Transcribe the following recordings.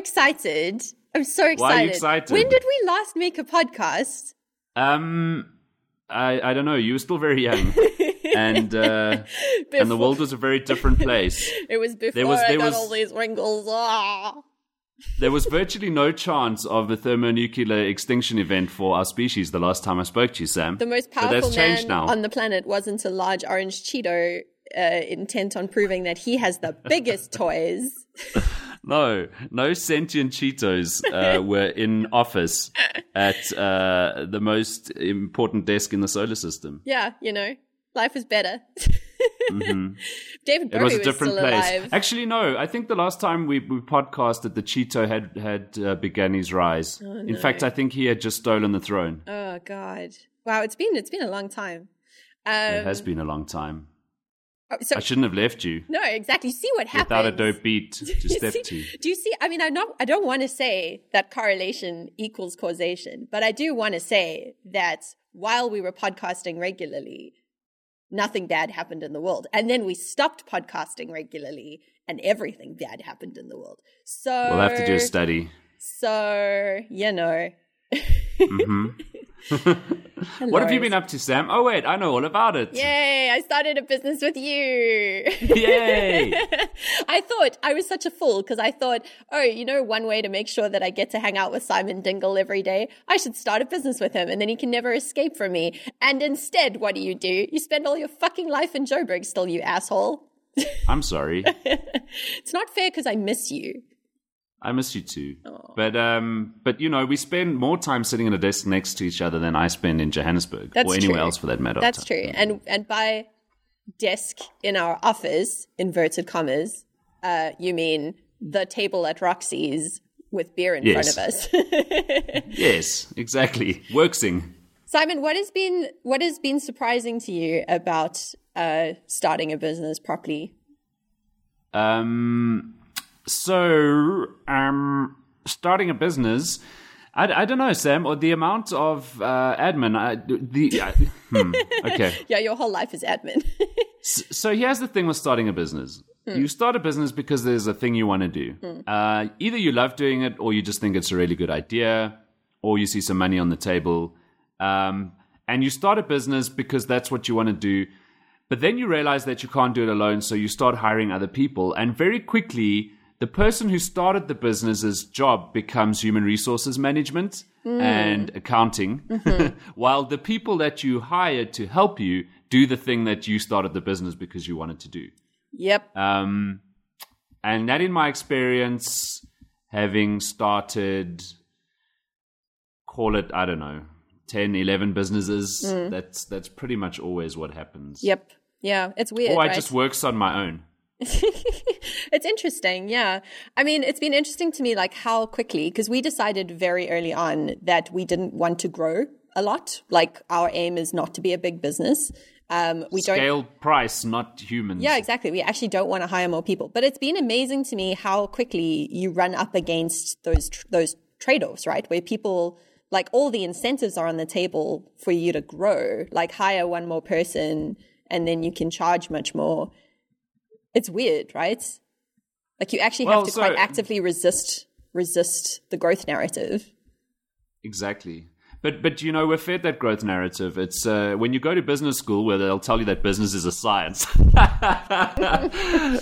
excited. I'm so excited. Why are you excited? When did we last make a podcast? Um, I I don't know. You were still very young, and uh, and the world was a very different place. It was before was- I there got was- all these wrinkles. Ah. There was virtually no chance of a thermonuclear extinction event for our species the last time I spoke to you, Sam. The most powerful man now. on the planet wasn't a large orange Cheeto uh, intent on proving that he has the biggest toys. No, no sentient Cheetos uh, were in office at uh, the most important desk in the solar system. Yeah, you know, life was better. David Mm-hmm. It Bowie was was, a different still place. alive. Actually, no. I think the last time we, we podcasted, the Cheeto had had uh, begun his rise. In fact, I think he had just stolen the throne. Oh God! Wow, it's been it's been a long time. Um, it has been a long time. Oh, so I shouldn't have left you no, exactly. You see what happens without a dope beat to step see- to. Do you see? I mean, I not. I don't want to say that correlation equals causation, but I do want to say that while we were podcasting regularly, nothing bad happened in the world, and then we stopped podcasting regularly, and everything bad happened in the world. So We'll have to do a study. So you know, mm-hmm. What have you been up to, Sam? Oh wait, I know all about it. Yay! I started a business with you. Yay! I thought I was such a fool because I thought, oh, you know, one way to make sure that I get to hang out with Simon Dingle every day, I should start a business with him and then he can never escape from me. And instead, what do you do? You spend all your fucking life in Joburg still, you asshole. I'm sorry. It's not fair because I miss you. I miss you too. But um, but you know, we spend more time sitting at a desk next to each other than I spend in Johannesburg That's or anywhere true. else for that matter. That's true. And and by desk in our office, inverted commas, uh, you mean the table at Roxy's with beer in Yes. front of us. Yes, exactly. Worksing. Simon, what has been what has been surprising to you about uh, starting a business properly? Um, so um, starting a business. I, I don't know, Sam, or the amount of uh, admin. I, the I, hmm, okay. Yeah, your whole life is admin. So here's the thing with starting a business. You start a business because there's a thing you want to do. Uh, either you love doing it, or you just think it's a really good idea, or you see some money on the table. Um, and you start a business because that's what you want to do. But then you realize that you can't do it alone, so you start hiring other people. And very quickly, the person who started the business's job becomes human resources management hmm. and accounting, mm-hmm. while the people that you hired to help you do the thing that you started the business because you wanted to do. yep. Um, and that, in my experience, having started, call it, I don't know, 10, 11 businesses, hmm. that's, that's pretty much always what happens. Yep. Yeah, it's weird. Or I right? just works on my own. it's interesting. Yeah. I mean, it's been interesting to me, like how quickly, because we decided very early on that we didn't want to grow a lot. Like our aim is not to be a big business. Um, we don't Scale price, not humans. Yeah, exactly. We actually don't want to hire more people, but it's been amazing to me how quickly you run up against those tr- those trade offs, right? Where people like all the incentives are on the table for you to grow, like hire one more person, and then you can charge much more. It's weird, right? Like you actually Well, have to so- quite actively resist resist the growth narrative. Exactly. But but you know we're fed that growth narrative. It's uh, when you go to business school where they'll tell you that business is a science.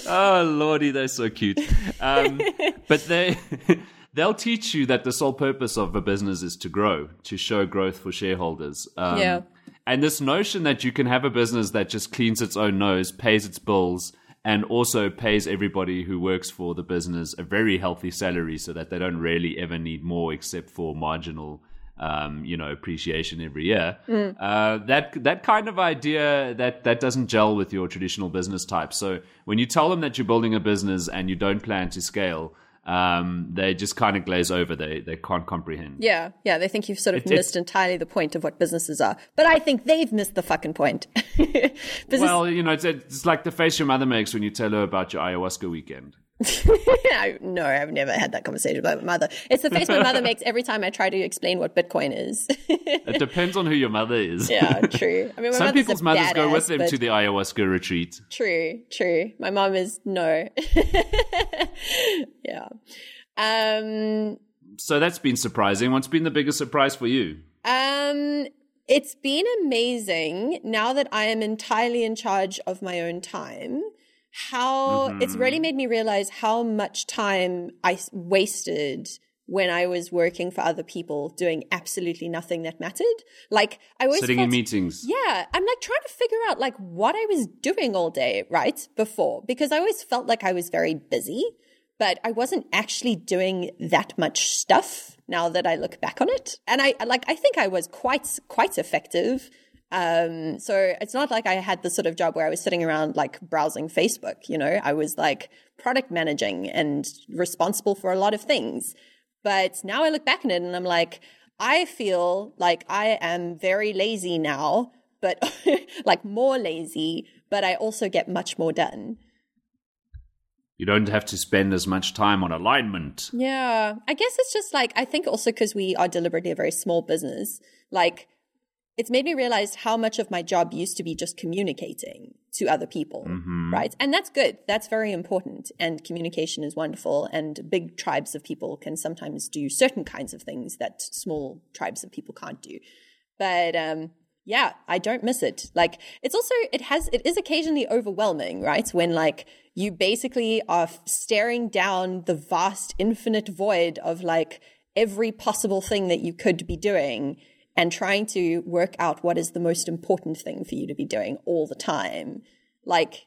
oh lordy, they're so cute. Um, but they they'll teach you that the sole purpose of a business is to grow, to show growth for shareholders. Um, Yeah. And this notion that you can have a business that just cleans its own nose, pays its bills, and also pays everybody who works for the business a very healthy salary so that they don't really ever need more except for marginal um, you know, appreciation every year. Uh, that that kind of idea that that doesn't gel with your traditional business type. So when you tell them that you're building a business and you don't plan to scale, um, they just kind of glaze over. They they can't comprehend. Yeah, yeah. They think you've sort of It- it- missed entirely the point of what businesses are, but I think they've missed the fucking point. Business Well, you know, it's, it's like the face your mother makes when you tell her about your ayahuasca weekend. I, no, I've never had that conversation with my mother. It's the face my mother makes every time I try to explain what Bitcoin is. It depends on who your mother is. yeah, true. I mean, Some people's mothers go with them to the ayahuasca retreat. True, true. My mom is no. yeah. Um, So that's been surprising. What's been the biggest surprise for you? um, it's been amazing now that I am entirely in charge of my own time. How it's really mm-hmm. made me realize how much time I wasted when I was working for other people doing absolutely nothing that mattered. Like I was Sitting felt, in meetings. yeah, I'm like trying to figure out like what I was doing all day, right? Before, because I always felt like I was very busy, but I wasn't actually doing that much stuff now that I look back on it. And I like I think I was quite quite effective. Um, so it's not like I had the sort of job where I was sitting around like browsing Facebook, you know, I was like product managing and responsible for a lot of things. But now I look back on it and I'm like, I feel like I am very lazy now, but like more lazy, but I also get much more done. You don't have to spend as much time on alignment. Yeah. I guess it's just like, I think also because we are deliberately a very small business, like it's made me realize how much of my job used to be just communicating to other people, right? And that's good. That's very important. And communication is wonderful. And big tribes of people can sometimes do certain kinds of things that small tribes of people can't do. But um, yeah, I don't miss it. Like it's also it has it is occasionally overwhelming, right? When like you basically are staring down the vast infinite void of like every possible thing that you could be doing and trying to work out what is the most important thing for you to be doing all the time. Like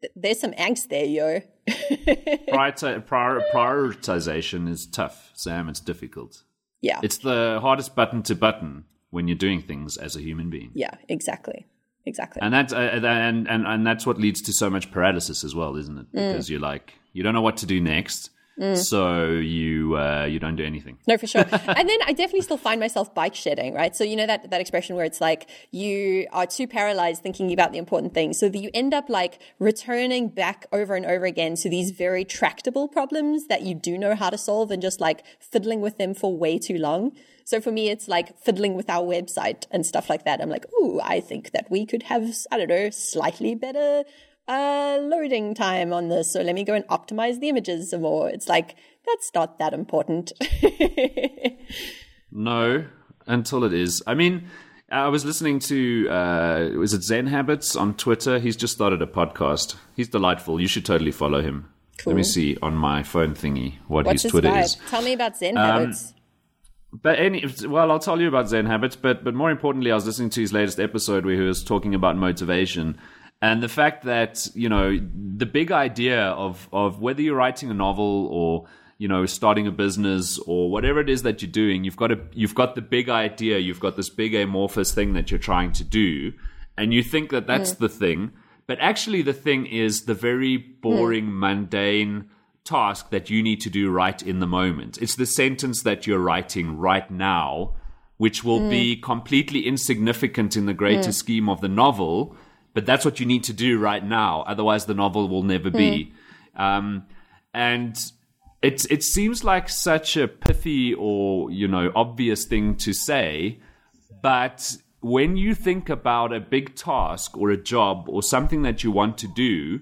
th- there's some angst there, yo. Priorita- prior- prioritization is tough, Sam. It's difficult. yeah. It's the hardest button to button when you're doing things as a human being. yeah, exactly. Exactly. And that's uh, and, and and that's what leads to so much paralysis as well, isn't it? Mm. Because you're like you don't know what to do next, so you uh, you don't do anything. No, for sure. and then I definitely still find myself bike shedding, right? So you know that that expression where it's like you are too paralyzed thinking about the important things, so that you end up like returning back over and over again to these very tractable problems that you do know how to solve, and just like fiddling with them for way too long. So for me, it's like fiddling with our website and stuff like that. I'm like, ooh, I think that we could have, I don't know, slightly better uh, loading time on this. So let me go and optimize the images some more. It's like, that's not that important. No, until it is. I mean, I was listening to uh, was it Zen Habits on Twitter. He's just started a podcast. He's delightful. You should totally follow him. Let me see on my phone thingy what What's his his Twitter vibe? is. Um, Tell me about Zen habits. But any well, I'll tell you about Zen habits. But but more importantly, I was listening to his latest episode where he was talking about motivation and the fact that you know the big idea of of whether you're writing a novel or you know starting a business or whatever it is that you're doing, you've got a you've got the big idea, you've got this big amorphous thing that you're trying to do, and you think that that's mm. the thing. But actually, the thing is the very boring, mm. mundane task that you need to do right in the moment. It's the sentence that you're writing right now, which will be mm. completely insignificant in the greater scheme of the novel, but that's what you need to do right now. Otherwise, the novel will never be. Um, and it it seems like such a pithy or you know obvious thing to say, but when you think about a big task or a job or something that you want to do,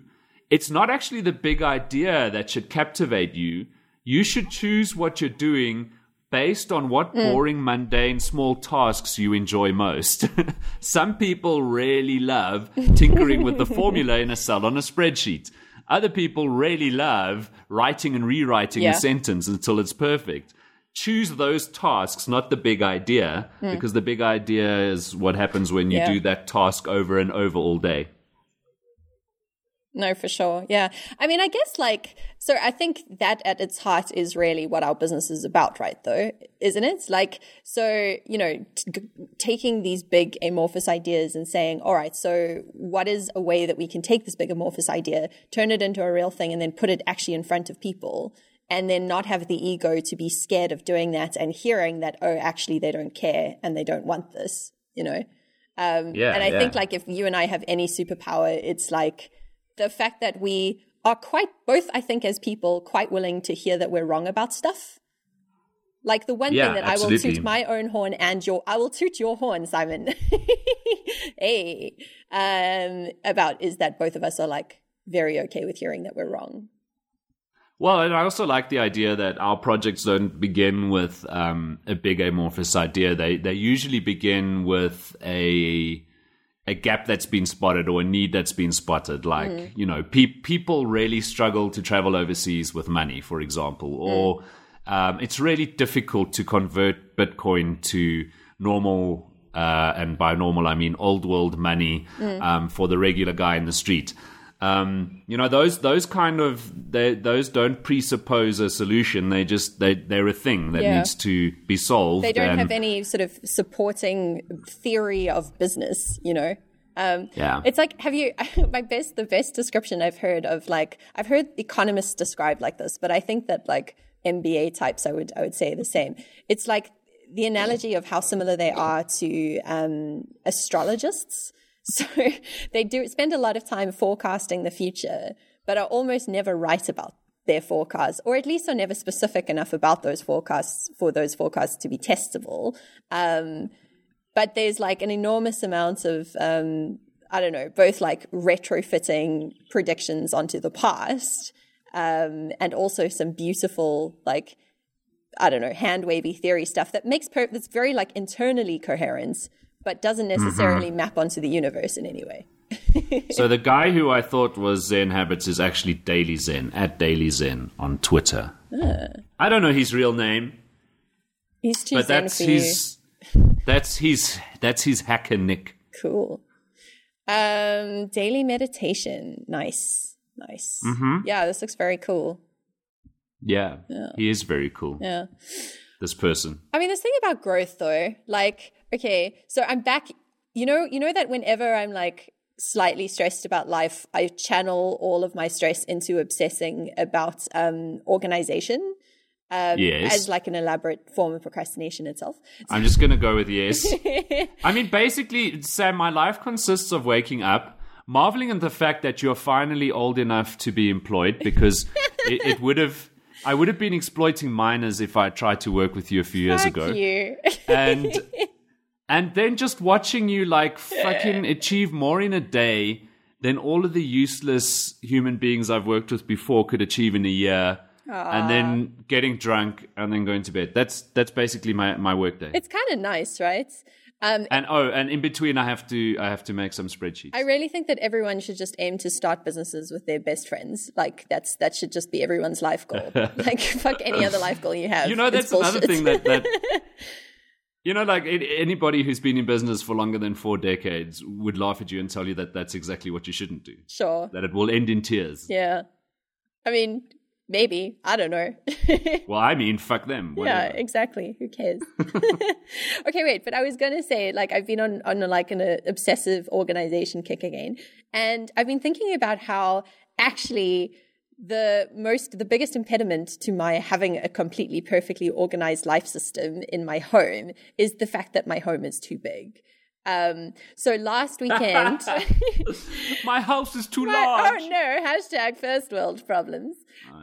it's not actually the big idea that should captivate you. You should choose what you're doing based on what mm. boring, mundane, small tasks you enjoy most. Some people really love tinkering with the formula in a cell on a spreadsheet. Other people really love writing and rewriting Yeah. a sentence until it's perfect. Choose those tasks, not the big idea, mm. because the big idea is what happens when you Yeah. do that task over and over all day. No, for sure. Yeah. I mean, I guess like, so I think that at its heart is really what our business is about, right? Though, isn't it? Like, so, you know, t- g- taking these big amorphous ideas and saying, all right, so what is a way that we can take this big amorphous idea, turn it into a real thing and then put it actually in front of people and then not have the ego to be scared of doing that and hearing that, oh, actually they don't care and they don't want this, you know? Um, Yeah, and I yeah. think like if you and I have any superpower, it's like the fact that we are quite both, I think, as people, quite willing to hear that we're wrong about stuff. Like the one Yeah, thing that I will toot my own horn and your, I will toot your horn, Simon. hey, um, about is that both of us are like very okay with hearing that we're wrong. Well, and I also like the idea that our projects don't begin with um, a big amorphous idea. They they usually begin with a a gap that's been spotted or a need that's been spotted. Like mm. you know, pe- people really struggle to travel overseas with money, for example, or mm. um, it's really difficult to convert Bitcoin to normal. Uh, and by normal, I mean old world money mm. um, for the regular guy in the street. Um, you know those those kind of they, those don't presuppose a solution. They just they they're a thing that yeah. needs to be solved. They don't and, have any sort of supporting theory of business. You know. Um, yeah. It's like, have you, my best, the best description I've heard of like, I've heard economists described like this, but I think that like MBA types, I would, I would say the same. It's like the analogy of how similar they are to um, astrologists. So they do spend a lot of time forecasting the future, but are almost never right about their forecasts, or at least are never specific enough about those forecasts for those forecasts to be testable. Um, but there's like an enormous amount of, um, I don't know, both like retrofitting predictions onto the past, um, and also some beautiful like, I don't know, hand wavy theory stuff that makes per- that's very like internally coherent but doesn't necessarily mm-hmm. map onto the universe in any way. so the guy who I thought was Zen Habits is actually Daily Zen at Daily Zen on Twitter. Uh. I don't know his real name. He's too but Zen that's for his. You. That's his. That's his hacker nick. Cool. Um, daily meditation. Nice, nice. Mm-hmm. Yeah, this looks very cool. Yeah, yeah, he is very cool. Yeah, this person. I mean, this thing about growth, though, like okay, so I'm back. You know, you know that whenever I'm like slightly stressed about life, I channel all of my stress into obsessing about um, organization. Um, yes. As like an elaborate form of procrastination itself. I'm just going to go with yes. I mean, basically, Sam, my life consists of waking up, marveling at the fact that you're finally old enough to be employed because it, it would have. I would have been exploiting minors if I tried to work with you a few years Fuck ago. You. and and then just watching you like fucking achieve more in a day than all of the useless human beings I've worked with before could achieve in a year. Aww. And then getting drunk and then going to bed. That's that's basically my my work day. It's kind of nice, right? Um, and oh, and in between, I have to I have to make some spreadsheets. I really think that everyone should just aim to start businesses with their best friends. Like that's that should just be everyone's life goal. like fuck any other life goal you have. You know, that's another thing that, that You know, like anybody who's been in business for longer than four decades would laugh at you and tell you that that's exactly what you shouldn't do. Sure. That it will end in tears. Yeah. I mean, maybe. I don't know. well, I mean, fuck them. Whatever. Yeah, exactly. Who cares? okay, wait. But I was going to say, like, I've been on, on a, like an a obsessive organization kick again. And I've been thinking about how actually the most the biggest impediment to my having a completely perfectly organized life system in my home is the fact that my home is too big um, so last weekend, my house is too my, large. Oh no! Hashtag first world problems.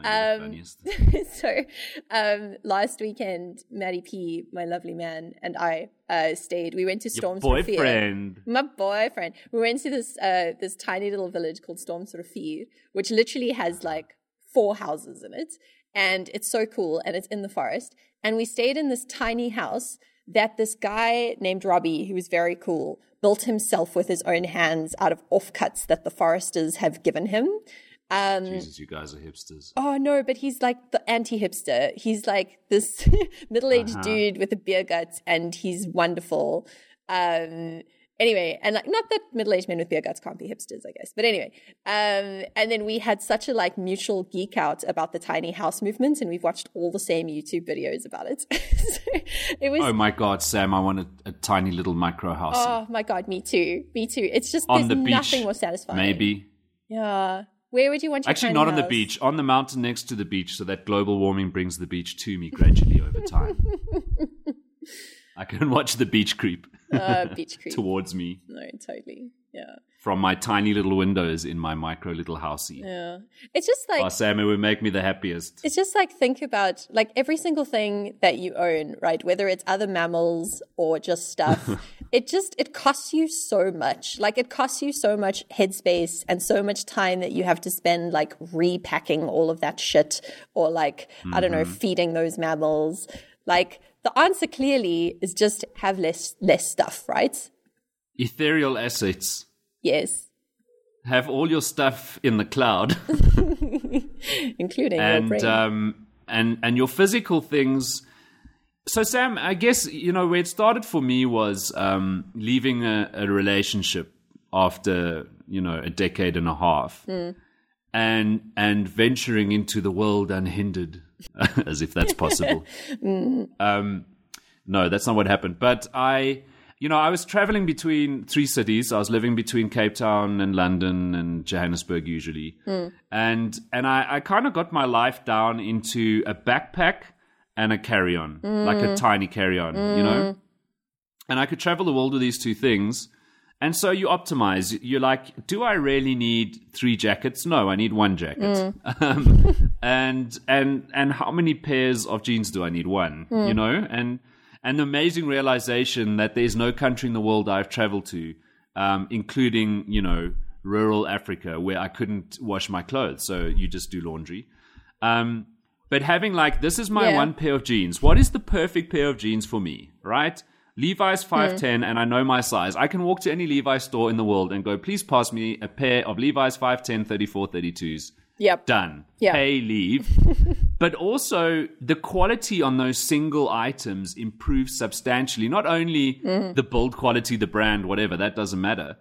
Oh, um, so um, last weekend, Maddie P, my lovely man, and I uh, stayed. We went to Storm boyfriend. My boyfriend. We went to this uh, this tiny little village called Storm Fear, which literally has like four houses in it, and it's so cool. And it's in the forest. And we stayed in this tiny house that this guy named Robbie, who was very cool, built himself with his own hands out of offcuts that the foresters have given him. Um, Jesus, you guys are hipsters. Oh no, but he's like the anti-hipster. He's like this middle-aged uh-huh. dude with a beer gut, and he's wonderful. Um, Anyway, and like not that middle-aged men with beer guts can't be hipsters, I guess. But anyway, um, and then we had such a like mutual geek out about the tiny house movement, and we've watched all the same YouTube videos about it. so it was. Oh my god, Sam! I want a, a tiny little micro house. Oh my god, me too, me too. It's just on the beach, nothing more satisfying. Maybe. Yeah. Where would you want your Actually, not on the beach, on the mountain next to the beach, so that global warming brings the beach to me gradually over time. I can watch the beach creep. Uh, beach creep. towards me. No, totally. Yeah. From my tiny little windows in my micro little housey. Yeah. It's just like. Oh, Sam, it would make me the happiest. It's just like think about like every single thing that you own, right? Whether it's other mammals or just stuff. it just it costs you so much like it costs you so much headspace and so much time that you have to spend like repacking all of that shit or like i don't know feeding those mammals like the answer clearly is just have less less stuff right Ethereal assets. yes Have all your stuff in the cloud. including your and brain um, and and your physical things. So Sam, I guess you know where it started for me was um, leaving a, a relationship after you know a decade and a half, and and venturing into the world unhindered, as if that's possible. Mm-hmm. um, no, that's not what happened. But I, you know, I was traveling between three cities. I was living between Cape Town and London and Johannesburg usually, hmm. and and I, I kind of got my life down into a backpack and a carry on, like a hmm. tiny carry on, you know. Hmm. And I could travel the world with these two things. And so you optimize. You're like, do I really need three jackets? No, I need one jacket. Um, and and and how many pairs of jeans do I need? One. You know, and and the amazing realization that there's no country in the world I've traveled to, um, including you know rural Africa, where I couldn't wash my clothes. So you just do laundry. Um, but having like this is my Yeah. one pair of jeans. What is the perfect pair of jeans for me? Right? Levi's hmm. 510 and I know my size. I can walk to any Levi's store in the world and go, please pass me a pair of Levi's 510 34 32s. yep Done. Yeah. Pay, leave. but also the quality on those single items improves substantially. Not only hmm. the build quality, the brand, whatever, that doesn't matter.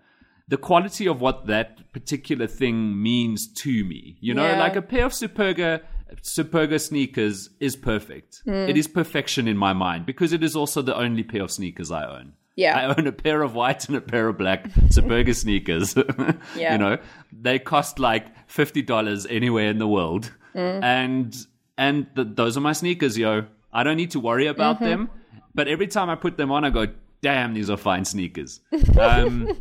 The quality of what that particular thing means to me. You know, Yeah. like a pair of Superga Superga sneakers is perfect. Hmm. It is perfection in my mind because it is also the only pair of sneakers I own. Yeah. I own a pair of white and a pair of black Superga sneakers. Yeah. You know, they cost like fifty dollars anywhere in the world, hmm. and and th- those are my sneakers, yo. I don't need to worry about mm-hmm. them, but every time I put them on, I go, "Damn, these are fine sneakers." Um,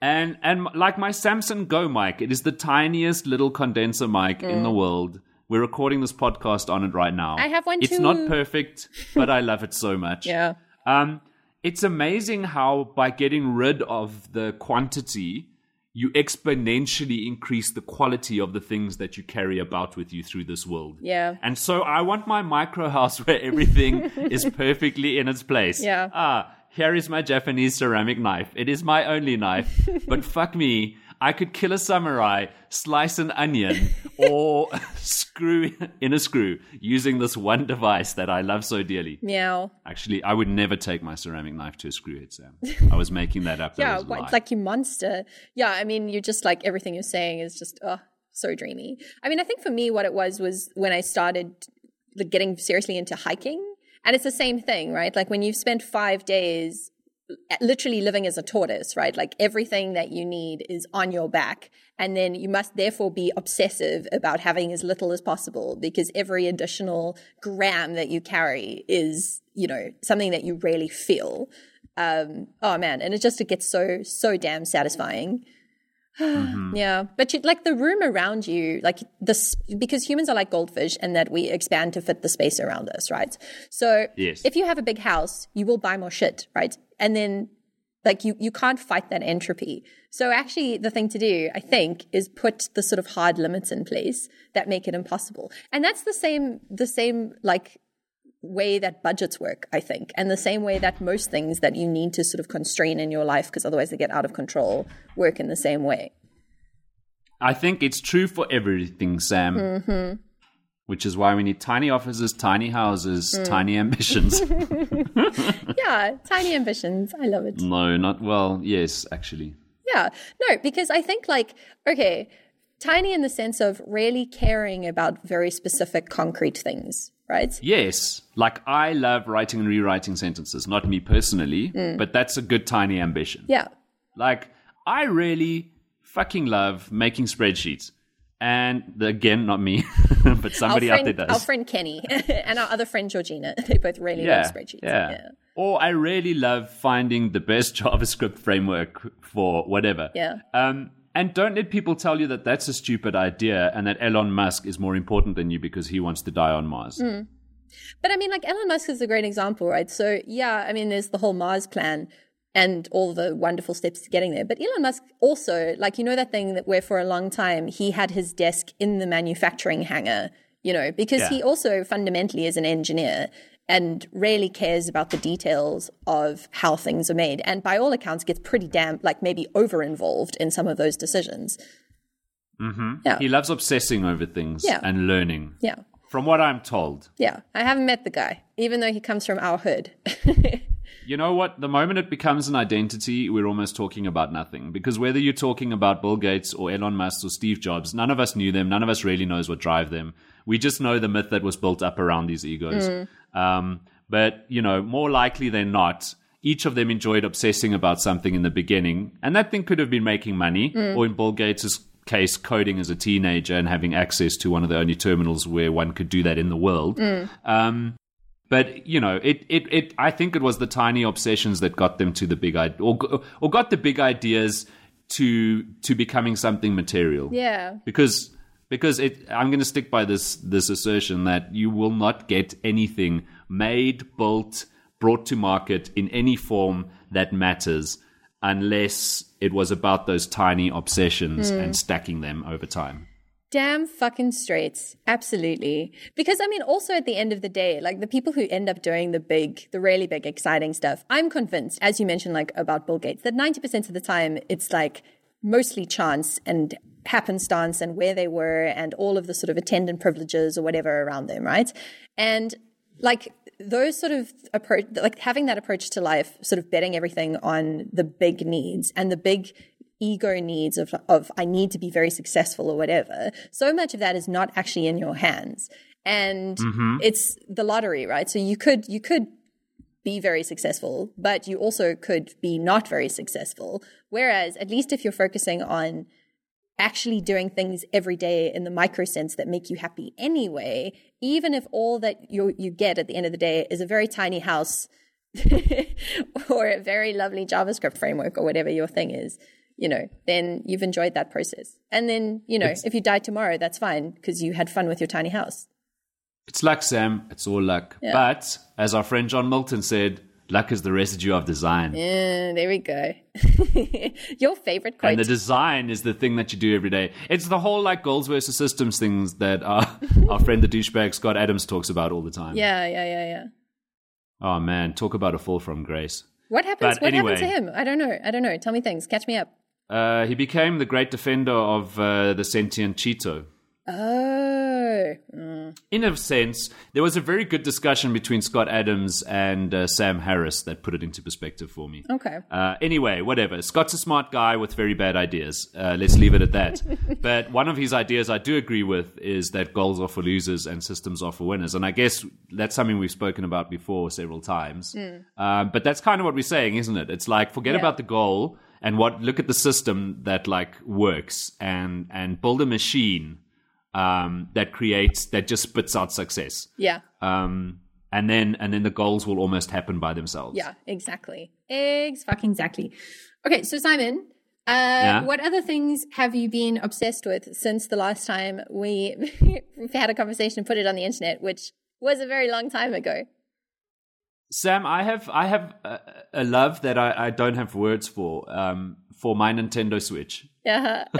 and and like my Samson Go mic, it is the tiniest little condenser mic in the hmm. world. We're recording this podcast on it right now. I have one It's too. not perfect, but I love it so much. yeah Um, it's amazing how by getting rid of the quantity, you exponentially increase the quality of the things that you carry about with you through this world. Yeah. And so I want my micro house where everything is perfectly in its place. Yeah. Ah, here is my Japanese ceramic knife. It is my only knife, but fuck me. I could kill a samurai, slice an onion, or screw in a screw using this one device that I love so dearly. meow Actually, I would never take my ceramic knife to a screwhead, Sam. I was making that up. Yeah what, lie. like you monster yeah i mean you're just like everything you're saying is just oh so dreamy i mean i think for me what it was was when i started like, getting seriously into hiking and it's the same thing right like when you've spent five days literally living as a tortoise right? Like everything that you need is on your back. And then you must therefore be obsessive about having as little as possible because every additional gram that you carry is you know something that you really feel. Um oh man. And it just it gets so so damn satisfying. Yeah. But you, like the room around you like this because humans are like goldfish and that we expand to fit the space around us right? So Yes. if you have a big house you will buy more shit right and then like you you can't fight that entropy so actually the thing to do i think is put the sort of hard limits in place that make it impossible and that's the same the same like way that budgets work, I think, and the same way that most things that you need to sort of constrain in your life because otherwise they get out of control work in the same way. I think it's true for everything, Sam. Mm-hmm. Which is why we need tiny offices, tiny houses, Mm. tiny ambitions. Yeah, tiny ambitions. I love it. no, not well. Yes, actually. Yeah, no, because I think like, okay, tiny in the sense of really caring about very specific concrete things, right? Yes, like I love writing and rewriting sentences. Not me personally, Mm. but that's a good tiny ambition. Yeah. Like, I really fucking love making spreadsheets. And the, again, not me, but somebody our out there there Our friend Kenny and our other friend Georgina, they both really yeah, love spreadsheets. yeah. Or I really love finding the best JavaScript framework for whatever. Yeah. Um, and don't let people tell you that that's a stupid idea and that Elon Musk is more important than you because he wants to die on Mars. But I mean, like Elon Musk is a great example, right? So yeah, I mean, there's the whole Mars plan, and all the wonderful steps to getting there. But Elon Musk also, like, you know, that thing that where for a long time he had his desk in the manufacturing hangar, you know, because Yeah. he also fundamentally is an engineer and rarely cares about the details of how things are made. And by all accounts, gets pretty damn, like, maybe over involved in some of those decisions. Mm-hmm. Yeah. He loves obsessing over things Yeah. and learning. Yeah. From what I'm told. Yeah. I haven't met the guy, even though he comes from our hood. You know what? The moment it becomes an identity, we're almost talking about nothing. Because whether you're talking about Bill Gates or Elon Musk or Steve Jobs, none of us knew them. None of us really knows what drive them. We just know the myth that was built up around these egos. Um, but, you know, more likely than not, each of them enjoyed obsessing about something in the beginning. And that thing could have been making money, or in Bill Gates' case, coding as a teenager and having access to one of the only terminals where one could do that in the world. Um, but you know, it, it, it. I think it was the tiny obsessions that got them to the big idea, or or got the big ideas to to becoming something material. yeah. Because because it, I'm going to stick by this this assertion that you will not get anything made, built, brought to market in any form that matters unless it was about those tiny obsessions hmm. and stacking them over time. Damn fucking straight. Absolutely. Because I mean, also at the end of the day, like the people who end up doing the big, the really big, exciting stuff, I'm convinced, as you mentioned, like about Bill Gates, that 90% of the time it's like mostly chance and happenstance and where they were and all of the sort of attendant privileges or whatever around them, right? And like those sort of approach, like having that approach to life, sort of betting everything on the big needs and the big ego needs of of I need to be very successful or whatever. So much of that is not actually in your hands, and mm-hmm. it's the lottery, right? So you could you could be very successful, but you also could be not very successful. Whereas, at least if you're focusing on actually doing things every day in the micro sense that make you happy anyway, even if all that you you get at the end of the day is a very tiny house or a very lovely JavaScript framework or whatever your thing is, you know, then you've enjoyed that process. And then, you know, if you die tomorrow, that's fine because you had fun with your tiny house. It's luck, Sam. It's all luck. But as our friend John Milton said, luck is the residue of design. Uh, there we go. your favorite quote. And the design is the thing that you do every day. It's the whole like goals versus systems things that our, our friend the douchebag Scott Adams talks about all the time. yeah, yeah, yeah, yeah. Oh man, talk about a fall from grace. What happens? But what happened to him? I don't know. I don't know. Tell me things. Catch me up. Uh, he became the great defender of uh, the sentient Cheeto. Oh, mm. In a sense, there was a very good discussion between Scott Adams and uh, Sam Harris that put it into perspective for me. okay. Uh, anyway, whatever. Scott's a smart guy with very bad ideas. Uh, let's leave it at that. but one of his ideas I do agree with is that goals are for losers and systems are for winners. And I guess that's something we've spoken about before several times. Um, but that's kind of what we're saying, isn't it? It's like forget Yeah. about the goal and what look at the system that like works and and build a machine um, that creates that just spits out success. Yeah. Um, and then and then the goals will almost happen by themselves. Yeah, exactly. Eggs, fucking exactly. Okay, so Simon, uh, Yeah? what other things have you been obsessed with since the last time we had a conversation and put it on the internet, which was a very long time ago? Sam, I have I have a, a love that I, I don't have words for um, for my Nintendo Switch. Yeah.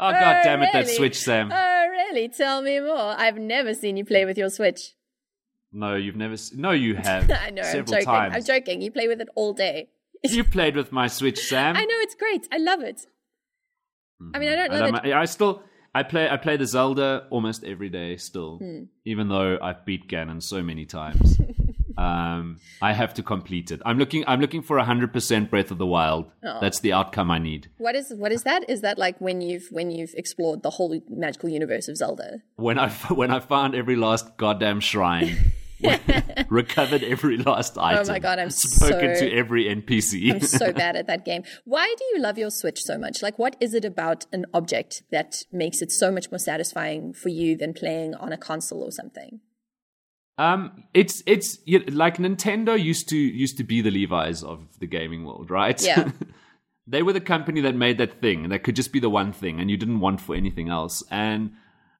Oh, god damn it, that? Switch, Sam! Oh, really? Tell me more. I've never seen you play with your Switch. no, you've never. s- No, you have. I know. I'm joking. times. I'm joking. You play with it all day. You played with my Switch, Sam. I know it's great. I love it. I mean, I don't know And that. I'm- I still I play I play the Zelda almost every day still, Hmm. even though I've beat Ganon so many times. Um, I have to complete it. I'm looking I'm looking for hundred percent Breath of the Wild. Oh. That's the outcome I need. What is what is that? Is that like when you've when you've explored the whole magical universe of Zelda? When I when I found every last goddamn shrine. recovered every last item. Oh my God, I'm spoken so- to every NPC. I'm so bad at that game. Why do you love your Switch so much? Like, what is it about an object that makes it so much more satisfying for you than playing on a console or something? Um, it's it's you like Nintendo used to used to be the Levi's of the gaming world, right? Yeah. they were the company that made that thing, that could just be the one thing, and you didn't want for anything else. And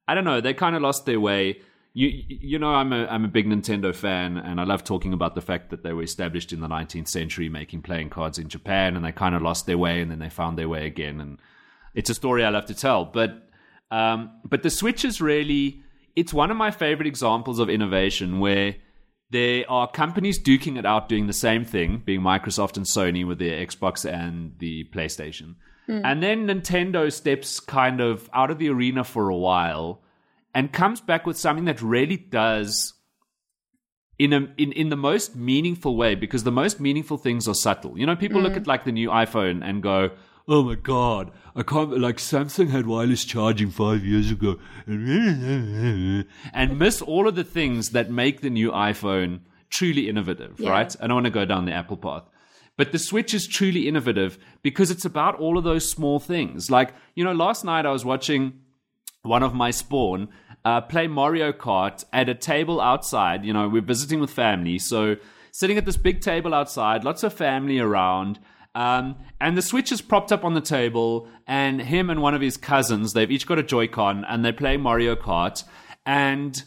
I don't know, they kind of lost their way. you you know I'm a I'm a big Nintendo fan, and I love talking about the fact that they were established in the 19th century, making playing cards in Japan, and they kind of lost their way, and then they found their way again, and it's a story I love to tell. But um, but the Switch is really it's one of my favorite examples of innovation where there are companies duking it out doing the same thing, being Microsoft and Sony with their Xbox and the PlayStation. Mm. And then Nintendo steps kind of out of the arena for a while and comes back with something that really does in a in, in the most meaningful way because the most meaningful things are subtle. You know, people mm. look at like the new iPhone and go, "Oh my god, I can't like Samsung had wireless charging 5 years ago." and miss all of the things that make the new iPhone truly innovative, yeah. right? I don't want to go down the Apple path. But the Switch is truly innovative because it's about all of those small things. Like, you know, last night I was watching one of my spawn uh, play Mario Kart at a table outside. You know, we're visiting with family, so sitting at this big table outside, lots of family around. Um, and the Switch is propped up on the table, and him and one of his cousins, they've each got a Joy-Con, and they play Mario Kart. And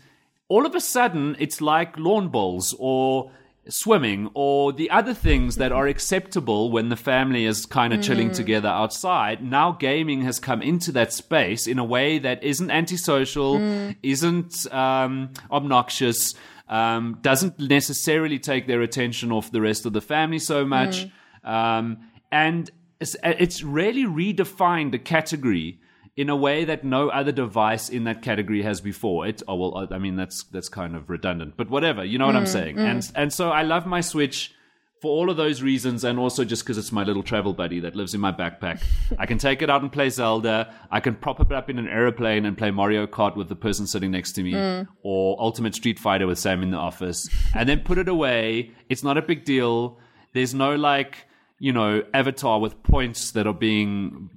all of a sudden, it's like lawn bowls or swimming or the other things that are acceptable when the family is kind of mm. chilling together outside. Now gaming has come into that space in a way that isn't antisocial, mm. isn't um, obnoxious, um, doesn't necessarily take their attention off the rest of the family so much. Mm. Um, and it's, it's really redefined the category in a way that no other device in that category has before. It oh well, I mean that's that's kind of redundant, but whatever. You know what mm, I'm saying? Mm. And and so I love my Switch for all of those reasons, and also just because it's my little travel buddy that lives in my backpack. I can take it out and play Zelda. I can prop it up in an aeroplane and play Mario Kart with the person sitting next to me, mm. or Ultimate Street Fighter with Sam in the office, and then put it away. It's not a big deal. There's no like you know avatar with points that are being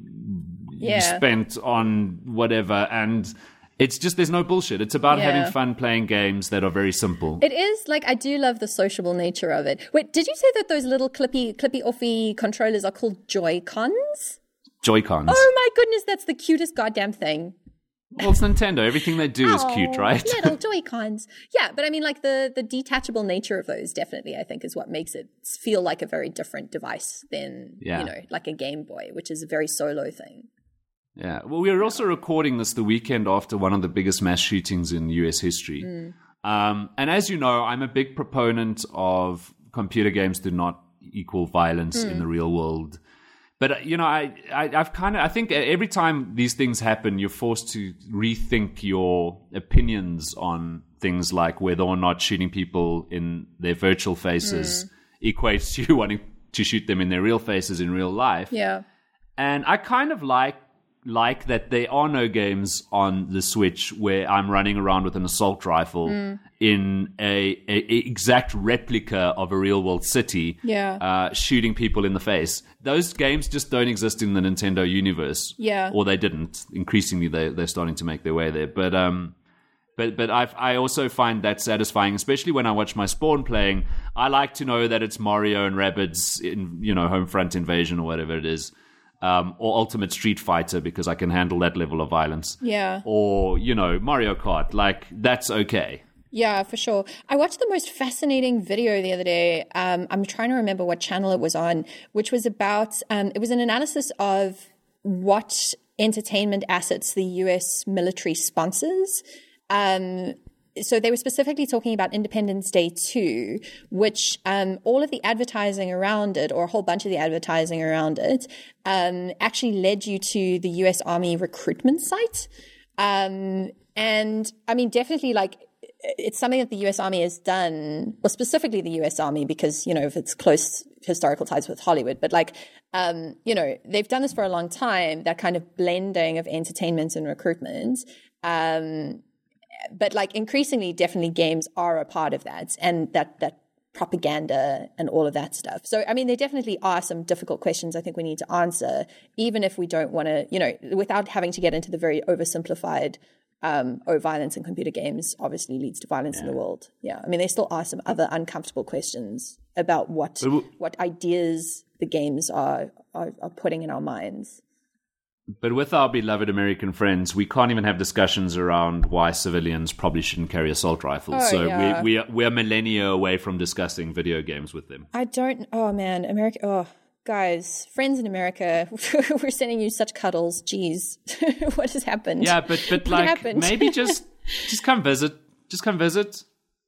yeah. spent on whatever and it's just there's no bullshit. It's about yeah. having fun playing games that are very simple. It is like I do love the sociable nature of it. Wait, did you say that those little clippy clippy offy controllers are called Joy Cons? Joy Cons. Oh my goodness, that's the cutest goddamn thing. Well, it's Nintendo. Everything they do is cute, right? little Joy Cons. Yeah, but I mean, like the the detachable nature of those definitely, I think, is what makes it feel like a very different device than yeah. you know, like a Game Boy, which is a very solo thing. Yeah. Well, we are also recording this the weekend after one of the biggest mass shootings in US history. Mm. Um, and as you know, I'm a big proponent of computer games do not equal violence mm. in the real world. But uh, you know, I, I have kind of I think every time these things happen, you're forced to rethink your opinions on things like whether or not shooting people in their virtual faces mm. equates to you wanting to shoot them in their real faces in real life. Yeah. And I kind of like like that there are no games on the Switch where I'm running around with an assault rifle mm. in a, a, exact replica of a real world city, yeah. uh, shooting people in the face. Those games just don't exist in the Nintendo universe, yeah, or they didn't. Increasingly, they they're starting to make their way there, but um. But but I I also find that satisfying, especially when I watch my spawn playing. I like to know that it's Mario and Rabbids in you know home front invasion or whatever it is um, or Ultimate Street Fighter because I can handle that level of violence. Yeah. Or, you know, Mario Kart. Like, that's okay. Yeah, for sure. I watched the most fascinating video the other day. Um, I'm trying to remember what channel it was on, which was about, um, it was an analysis of what entertainment assets the US military sponsors. Um, so they were specifically talking about Independence Day 2, which um, all of the advertising around it, or a whole bunch of the advertising around it, um, actually led you to the US Army recruitment site. Um, and I mean, definitely like it's something that the US Army has done, or specifically the US Army, because, you know, if it's close historical ties with Hollywood, but like, um, you know, they've done this for a long time, that kind of blending of entertainment and recruitment. Um, but like increasingly, definitely games are a part of that, and that that propaganda and all of that stuff. So, I mean, there definitely are some difficult questions I think we need to answer, even if we don't want to, you know, without having to get into the very oversimplified. Um, oh, violence in computer games obviously leads to violence yeah. in the world. Yeah, I mean, there still are some other uncomfortable questions about what what ideas the games are, are, are putting in our minds. But with our beloved American friends, we can't even have discussions around why civilians probably shouldn't carry assault rifles. Oh, so yeah. we, we are, we're millennia away from discussing video games with them. I don't. Oh man, America. Oh, guys, friends in America, we're sending you such cuddles. Jeez, what has happened? Yeah, but but What like maybe just just come visit, just come visit,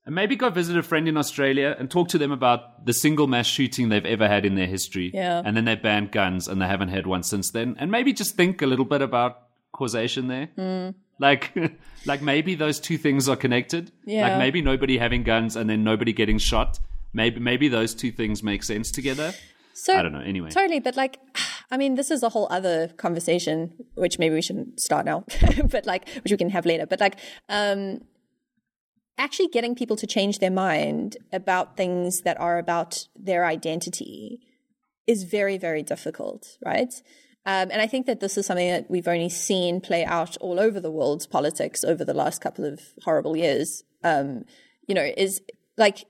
and maybe go visit a friend in Australia and talk to them about the single mass shooting they've ever had in their history. Yeah. and then they banned guns and they haven't had one since then. And maybe just think a little bit about causation there. Hmm. Like, like maybe those two things are connected. Yeah. Like maybe nobody having guns and then nobody getting shot. Maybe maybe those two things make sense together. So I don't know. Anyway. Totally, but like, I mean, this is a whole other conversation, which maybe we shouldn't start now, but like, which we can have later. But like, um, actually getting people to change their mind about things that are about their identity is very, very difficult, right? Um, and I think that this is something that we've only seen play out all over the world's politics over the last couple of horrible years. Um, you know, is like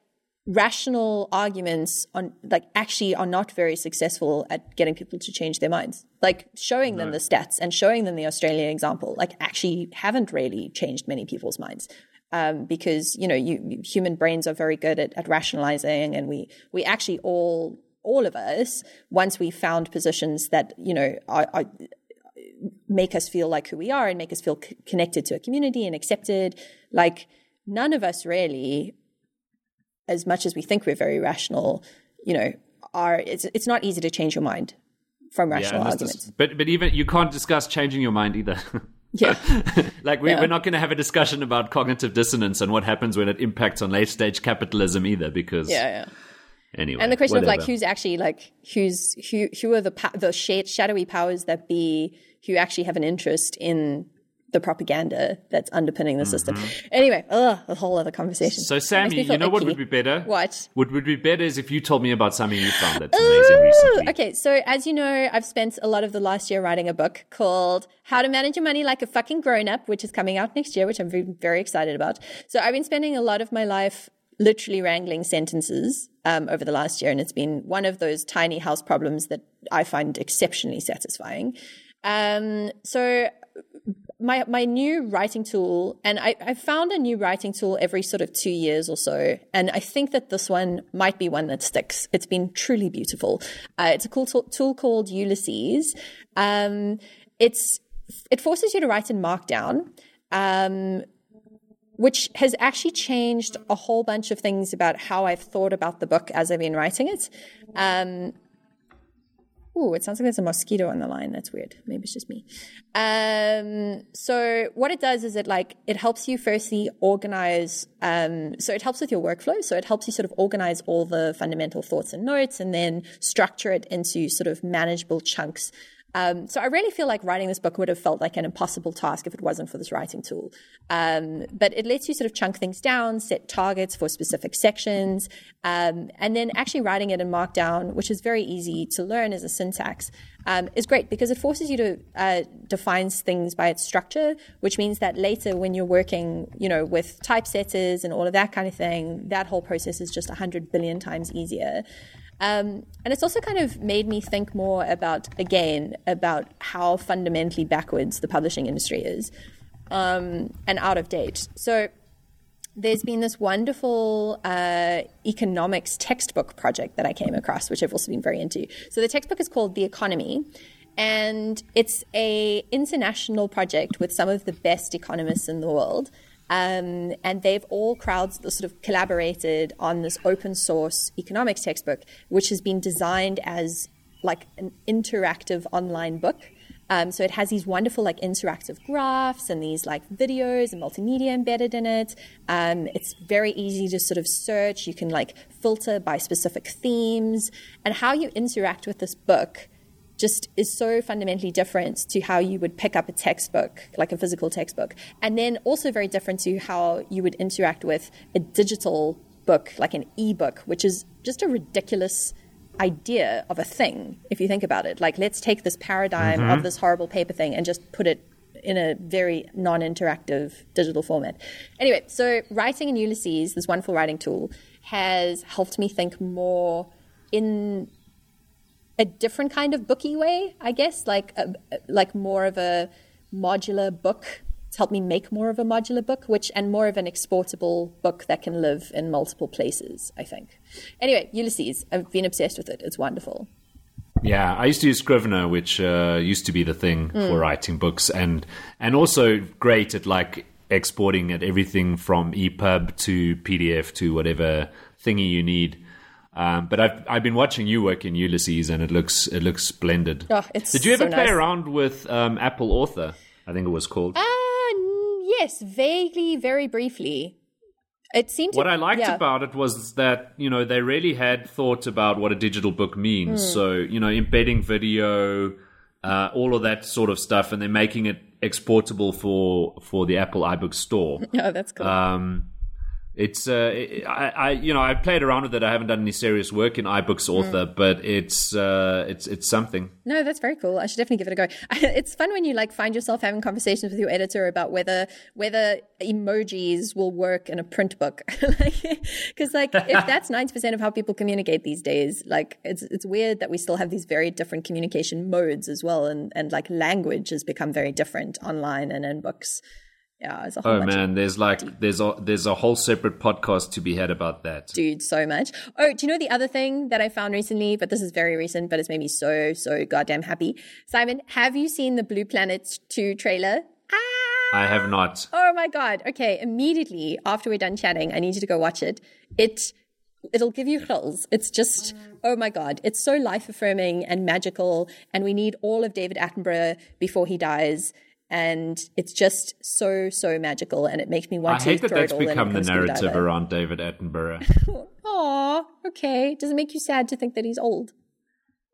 rational arguments on like actually are not very successful at getting people to change their minds. Like showing them the stats and showing them the Australian example, like actually haven't really changed many people's minds. Um, because you know, you, human brains are very good at, at rationalizing, and we we actually all all of us once we found positions that you know are, are make us feel like who we are and make us feel c- connected to a community and accepted. Like none of us really, as much as we think we're very rational, you know, are it's it's not easy to change your mind from rational this- arguments. but but even you can't discuss changing your mind either. yeah, like we, Yeah. we're not going to have a discussion about cognitive dissonance and what happens when it impacts on late stage capitalism either because yeah, yeah. anyway And the question of like who's actually like who's who who are the pa- the shadowy powers that be who actually have an interest in the propaganda that's underpinning the system. Anyway, ugh, a whole other conversation. Mm-hmm. so sammy you know what would be better What? what would be better is if you told me about something you found that's amazing recently Okay, so as you know, I've spent a lot of the last year writing a book called How to Manage Your Money Like a Fucking Grown Up, which is coming out next year, which I'm very, very excited about. So I've been spending a lot of my life literally wrangling sentences um, over the last year, and it's been one of those tiny house problems that I find exceptionally satisfying. Um, so my my new writing tool, and I, I found a new writing tool every sort of two years or so, and I think that this one might be one that sticks. It's been truly beautiful. Uh, it's a cool tool, tool called Ulysses. Um, it's it forces you to write in Markdown. Um, which has actually changed a whole bunch of things about how I've thought about the book as I've been writing it. Um, Ooh, it sounds like there's a mosquito on the line. That's weird. Maybe it's just me. Um, so what it does is it like it helps you firstly organize. Um, so it helps with your workflow. So it helps you sort of organize all the fundamental thoughts and notes, and then structure it into sort of manageable chunks. Um, so I really feel like writing this book would have felt like an impossible task if it wasn't for this writing tool. Um, but it lets you sort of chunk things down, set targets for specific sections, um, and then actually writing it in Markdown, which is very easy to learn as a syntax, um, is great because it forces you to uh, define things by its structure, which means that later when you're working, you know, with typesetters and all of that kind of thing, that whole process is just a hundred billion times easier. Um, and it's also kind of made me think more about, again, about how fundamentally backwards the publishing industry is um, and out of date. So there's been this wonderful uh, economics textbook project that I came across, which I've also been very into. So the textbook is called The Economy, and it's a international project with some of the best economists in the world. Um, and they've all crowds sort of collaborated on this open source economics textbook, which has been designed as like an interactive online book. Um, so it has these wonderful like interactive graphs and these like videos and multimedia embedded in it. Um, it's very easy to sort of search. You can like filter by specific themes and how you interact with this book just is so fundamentally different to how you would pick up a textbook, like a physical textbook, and then also very different to how you would interact with a digital book, like an ebook, which is just a ridiculous idea of a thing if you think about it. Like, let's take this paradigm of mm-hmm. this horrible paper thing and just put it in a very non-interactive digital format. Anyway, so writing in Ulysses, this wonderful writing tool, has helped me think more in a different kind of booky way, I guess, like a, like more of a modular book. It's helped me make more of a modular book, which and more of an exportable book that can live in multiple places. I think. Anyway, Ulysses, I've been obsessed with it. It's wonderful. Yeah, I used to use Scrivener, which uh, used to be the thing mm. for writing books, and and also great at like exporting at everything from EPUB to PDF to whatever thingy you need. Um, but I've I've been watching you work in Ulysses, and it looks it looks splendid. Oh, Did you ever so play nice. around with um, Apple Author? I think it was called. Uh, yes, vaguely, very briefly. It seemed to, what I liked yeah. about it was that you know they really had thought about what a digital book means. So you know, embedding video, uh, all of that sort of stuff, and they're making it exportable for for the Apple iBook store. Oh, that's cool. Um, it's uh, it, I, I you know I played around with it. I haven't done any serious work in iBooks Author, but it's uh, it's it's something. No, that's very cool. I should definitely give it a go. It's fun when you like find yourself having conversations with your editor about whether whether emojis will work in a print book. Because like, if that's ninety percent of how people communicate these days, like it's it's weird that we still have these very different communication modes as well, and and like language has become very different online and in books. Yeah, it's a whole Oh man, there's like there's a there's a whole separate podcast to be had about that. dude so much. Oh, do you know the other thing that I found recently? But this is very recent, but it's made me so, so goddamn happy. Simon, have you seen the Blue Planet 2 trailer? Ah! I have not. Oh my god. Okay, immediately after we're done chatting, I need you to go watch it. It it'll give you chills. It's just oh my god, it's so life affirming and magical and we need all of David Attenborough before he dies. And it's just so so magical, and it makes me want I to hate that throw that's it all in become the and go scuba narrative around David Attenborough. oh okay. Does it make you sad to think that he's old?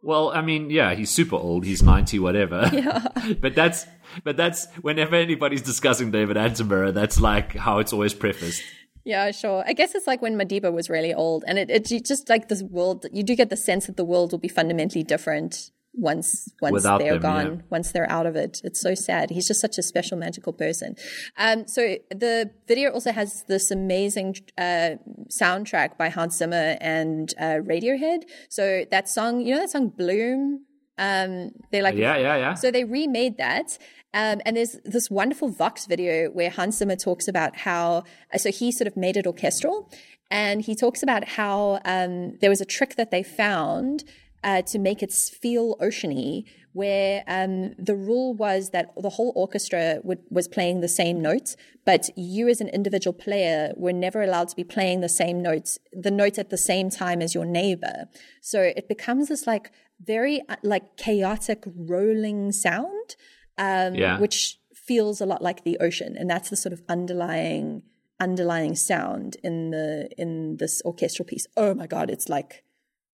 Well, I mean, yeah, he's super old. He's ninety, whatever. Yeah. but that's but that's whenever anybody's discussing David Attenborough, that's like how it's always prefaced. Yeah, sure. I guess it's like when Madiba was really old, and it, it just like this world. You do get the sense that the world will be fundamentally different once once Without they're them, gone, yeah. once they're out of it. It's so sad. He's just such a special, magical person. Um, so the video also has this amazing uh, soundtrack by Hans Zimmer and uh, Radiohead. So that song, you know, that song Bloom. Um, they like Yeah, yeah, yeah. so they remade that. Um, and there's this wonderful Vox video where Hans Zimmer talks about how, uh, so he sort of made it orchestral. And he talks about how um, there was a trick that they found uh, to make it feel oceany, where um, the rule was that the whole orchestra would, was playing the same notes, but you as an individual player were never allowed to be playing the same notes, the notes at the same time as your neighbor. So it becomes this like very uh, like chaotic rolling sound, um, Yeah. which feels a lot like the ocean, and that's the sort of underlying underlying sound in the in this orchestral piece. Oh my god, it's like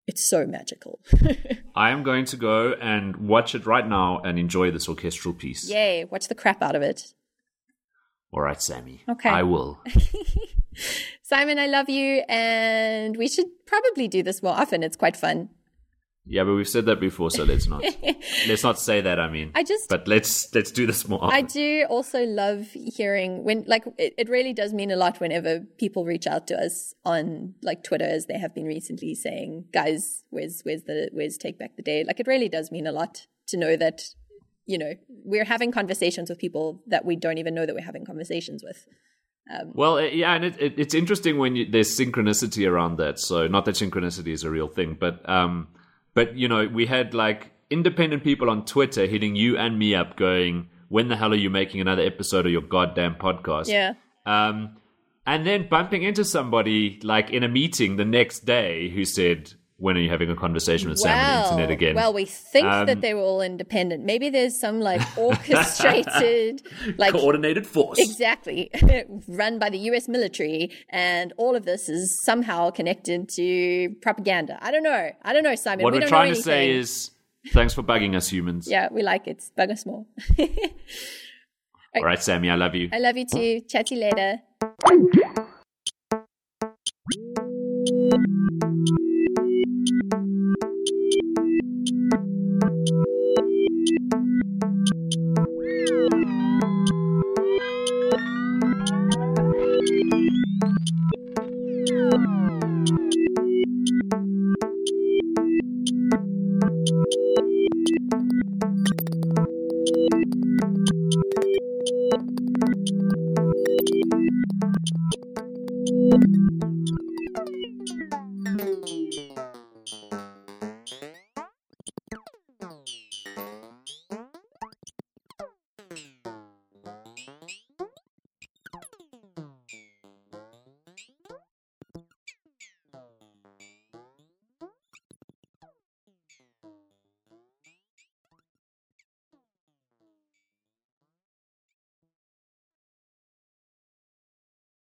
it's so magical. I am going to go and watch it right now and enjoy this orchestral piece. Yay, watch the crap out of it. All right, Sammy. Okay. I will. Simon, I love you, and we should probably do this more often. It's quite fun. Yeah, but we've said that before, so let's not. let's not say that. I mean, I just- But let's let's do this more. I do also love hearing when, like, it, it really does mean a lot whenever people reach out to us on like Twitter, as they have been recently, saying, "Guys, where's where's the where's Take Back the Day?" Like, it really does mean a lot to know that you know we're having conversations with people that we don't even know that we're having conversations with. Well, uh, yeah, and it, it, it's interesting when you, there's synchronicity around that. So, not that synchronicity is a real thing, but um, but you know, we had like independent people on Twitter hitting you and me up, going, "When the hell are you making another episode of your goddamn podcast?" Yeah. Um, and then bumping into somebody like in a meeting the next day who said, "When are you having a conversation with Sam on the internet again?" Well, we think Um, that they were all independent. Maybe there's some like orchestrated, like coordinated force. exactly run by the U.S. military, and all of this is somehow connected to propaganda. I don't know. I don't know, Simon. What we we're don't trying to say is, thanks for bugging us humans. yeah, we like it. Bug us more. All right, Sammy, I love you. I love you too. Chat to you later.